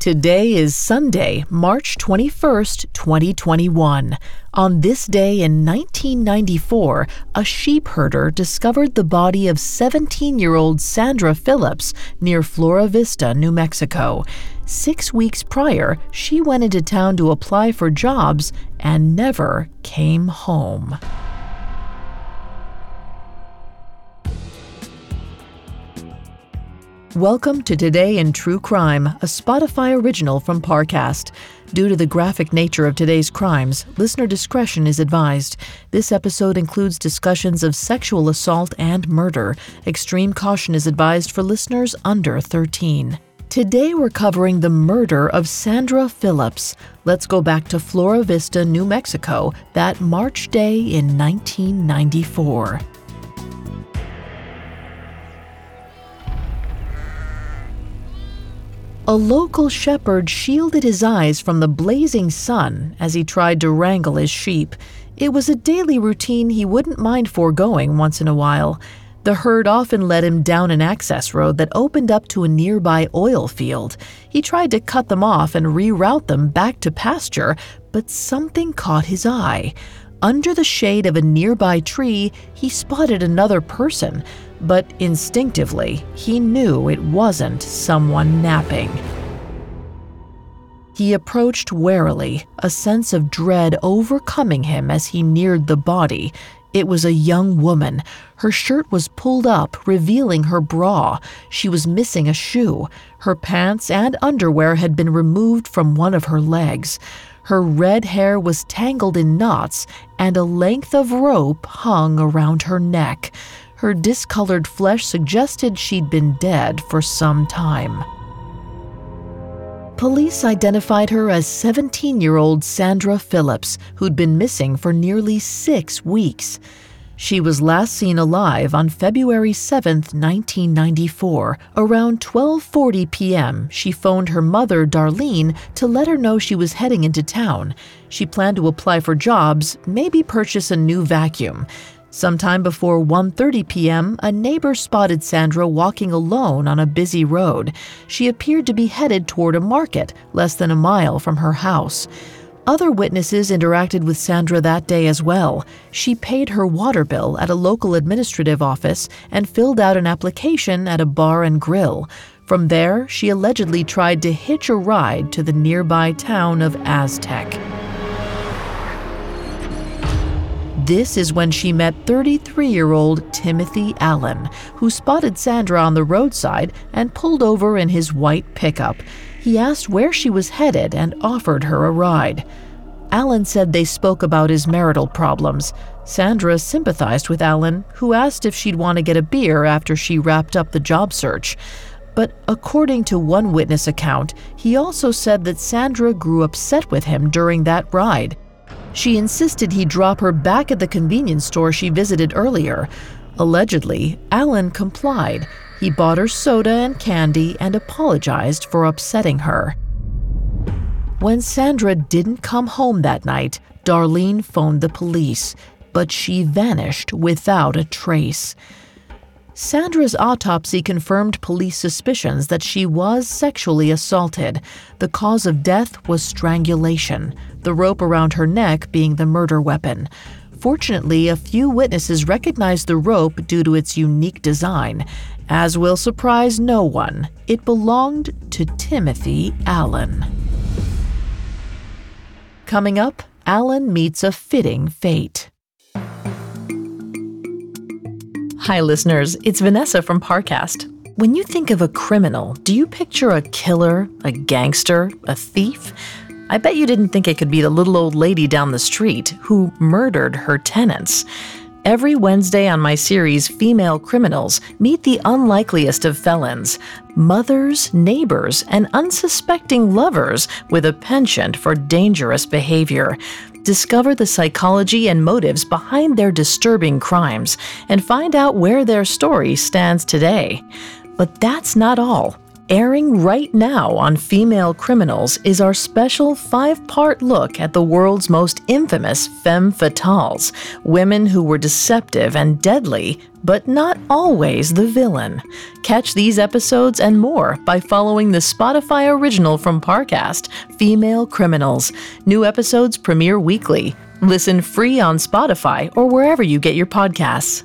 Today is Sunday, March 21st, 2021. On this day in 1994, a sheep herder discovered the body of 17 year old Sandra Phillips near Flora Vista, New Mexico. Six weeks prior, she went into town to apply for jobs and never came home. Welcome to Today in True Crime, a Spotify original from Parcast. Due to the graphic nature of today's crimes, listener discretion is advised. This episode includes discussions of sexual assault and murder. Extreme caution is advised for listeners under 13. Today we're covering the murder of Sandra Phillips. Let's go back to Flora Vista, New Mexico, that March day in 1994. A local shepherd shielded his eyes from the blazing sun as he tried to wrangle his sheep. It was a daily routine he wouldn't mind foregoing once in a while. The herd often led him down an access road that opened up to a nearby oil field. He tried to cut them off and reroute them back to pasture, but something caught his eye. Under the shade of a nearby tree, he spotted another person, but instinctively, he knew it wasn't someone napping. He approached warily, a sense of dread overcoming him as he neared the body. It was a young woman. Her shirt was pulled up, revealing her bra. She was missing a shoe. Her pants and underwear had been removed from one of her legs. Her red hair was tangled in knots, and a length of rope hung around her neck. Her discolored flesh suggested she'd been dead for some time. Police identified her as 17 year old Sandra Phillips, who'd been missing for nearly six weeks. She was last seen alive on February 7, 1994. Around 12:40 p.m., she phoned her mother, Darlene, to let her know she was heading into town. She planned to apply for jobs, maybe purchase a new vacuum. Sometime before 1:30 p.m., a neighbor spotted Sandra walking alone on a busy road. She appeared to be headed toward a market less than a mile from her house. Other witnesses interacted with Sandra that day as well. She paid her water bill at a local administrative office and filled out an application at a bar and grill. From there, she allegedly tried to hitch a ride to the nearby town of Aztec. This is when she met 33 year old Timothy Allen, who spotted Sandra on the roadside and pulled over in his white pickup. He asked where she was headed and offered her a ride. Allen said they spoke about his marital problems. Sandra sympathized with Allen, who asked if she'd want to get a beer after she wrapped up the job search. But according to one witness account, he also said that Sandra grew upset with him during that ride. She insisted he drop her back at the convenience store she visited earlier. Allegedly, Allen complied. He bought her soda and candy and apologized for upsetting her. When Sandra didn't come home that night, Darlene phoned the police, but she vanished without a trace. Sandra's autopsy confirmed police suspicions that she was sexually assaulted. The cause of death was strangulation, the rope around her neck being the murder weapon. Fortunately, a few witnesses recognized the rope due to its unique design. As will surprise no one, it belonged to Timothy Allen. Coming up, Allen meets a fitting fate. Hi, listeners. It's Vanessa from Parcast. When you think of a criminal, do you picture a killer, a gangster, a thief? I bet you didn't think it could be the little old lady down the street who murdered her tenants. Every Wednesday on my series Female Criminals, meet the unlikeliest of felons mothers, neighbors, and unsuspecting lovers with a penchant for dangerous behavior. Discover the psychology and motives behind their disturbing crimes and find out where their story stands today. But that's not all. Airing right now on Female Criminals is our special five part look at the world's most infamous femme fatales, women who were deceptive and deadly, but not always the villain. Catch these episodes and more by following the Spotify original from Parcast, Female Criminals. New episodes premiere weekly. Listen free on Spotify or wherever you get your podcasts.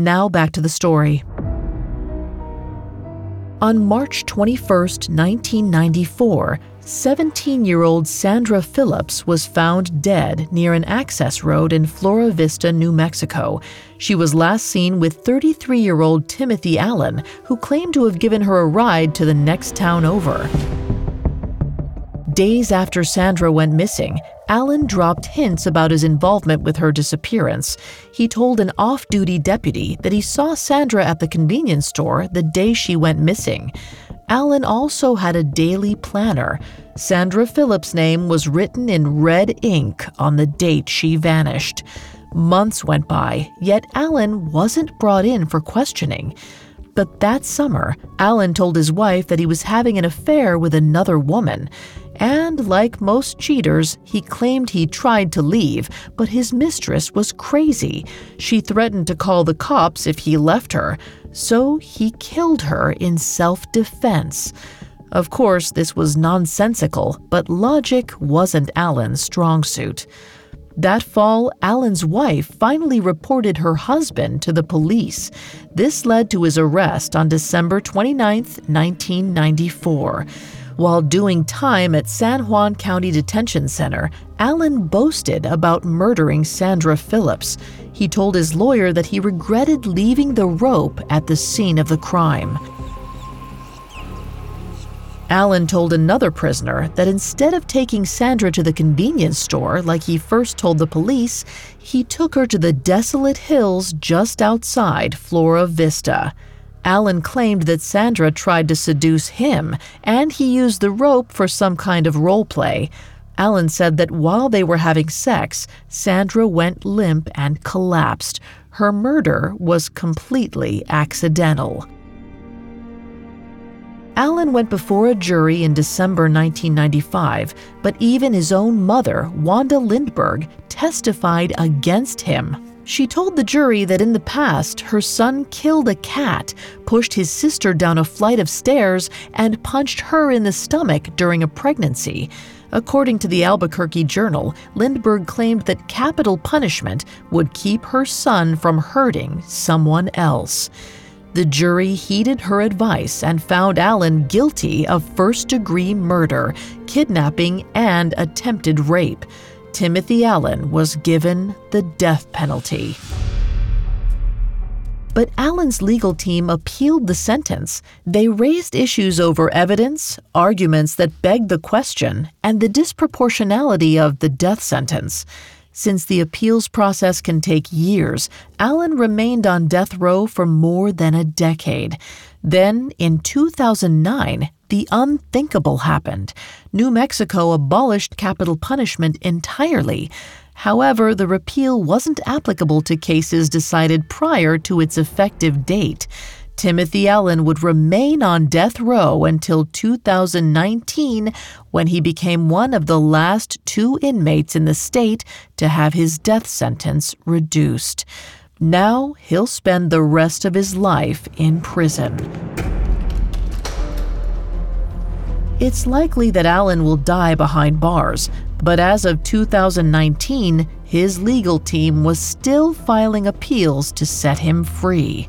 Now back to the story. On March 21, 1994, 17 year old Sandra Phillips was found dead near an access road in Flora Vista, New Mexico. She was last seen with 33 year old Timothy Allen, who claimed to have given her a ride to the next town over. Days after Sandra went missing, Allen dropped hints about his involvement with her disappearance. He told an off duty deputy that he saw Sandra at the convenience store the day she went missing. Allen also had a daily planner. Sandra Phillips' name was written in red ink on the date she vanished. Months went by, yet Allen wasn't brought in for questioning. But that summer, Allen told his wife that he was having an affair with another woman. And like most cheaters, he claimed he tried to leave, but his mistress was crazy. She threatened to call the cops if he left her, so he killed her in self defense. Of course, this was nonsensical, but logic wasn't Allen's strong suit. That fall, Allen's wife finally reported her husband to the police. This led to his arrest on December 29, 1994. While doing time at San Juan County Detention Center, Allen boasted about murdering Sandra Phillips. He told his lawyer that he regretted leaving the rope at the scene of the crime. Allen told another prisoner that instead of taking Sandra to the convenience store like he first told the police, he took her to the desolate hills just outside Flora Vista. Allen claimed that Sandra tried to seduce him, and he used the rope for some kind of role play. Allen said that while they were having sex, Sandra went limp and collapsed. Her murder was completely accidental. Allen went before a jury in December 1995, but even his own mother, Wanda Lindberg, testified against him. She told the jury that in the past, her son killed a cat, pushed his sister down a flight of stairs, and punched her in the stomach during a pregnancy. According to the Albuquerque Journal, Lindberg claimed that capital punishment would keep her son from hurting someone else. The jury heeded her advice and found Allen guilty of first degree murder, kidnapping, and attempted rape. Timothy Allen was given the death penalty. But Allen's legal team appealed the sentence. They raised issues over evidence, arguments that begged the question, and the disproportionality of the death sentence. Since the appeals process can take years, Allen remained on death row for more than a decade. Then, in 2009, the unthinkable happened. New Mexico abolished capital punishment entirely. However, the repeal wasn't applicable to cases decided prior to its effective date. Timothy Allen would remain on death row until 2019 when he became one of the last two inmates in the state to have his death sentence reduced. Now he'll spend the rest of his life in prison. It's likely that Allen will die behind bars, But as of 2019, his legal team was still filing appeals to set him free.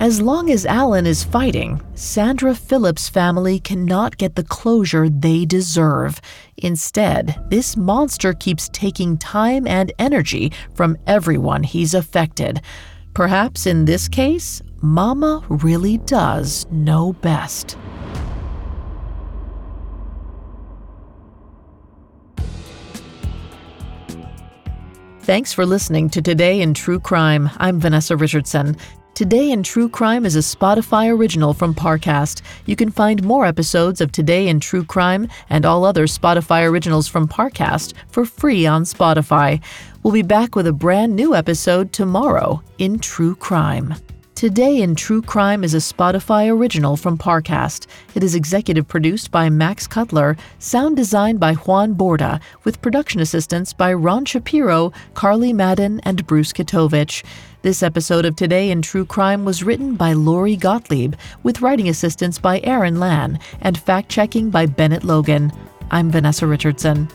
As long as Allen is fighting, Sandra Phillips' family cannot get the closure they deserve. Instead, this monster keeps taking time and energy from everyone he's affected. Perhaps in this case, Mama really does know best. Thanks for listening to Today in True Crime. I'm Vanessa Richardson. Today in True Crime is a Spotify original from Parcast. You can find more episodes of Today in True Crime and all other Spotify originals from Parcast for free on Spotify. We'll be back with a brand new episode tomorrow in True Crime. Today in True Crime is a Spotify original from Parcast. It is executive produced by Max Cutler, sound designed by Juan Borda, with production assistance by Ron Shapiro, Carly Madden, and Bruce Katovich. This episode of Today in True Crime was written by Lori Gottlieb, with writing assistance by Aaron Lan, and fact checking by Bennett Logan. I'm Vanessa Richardson.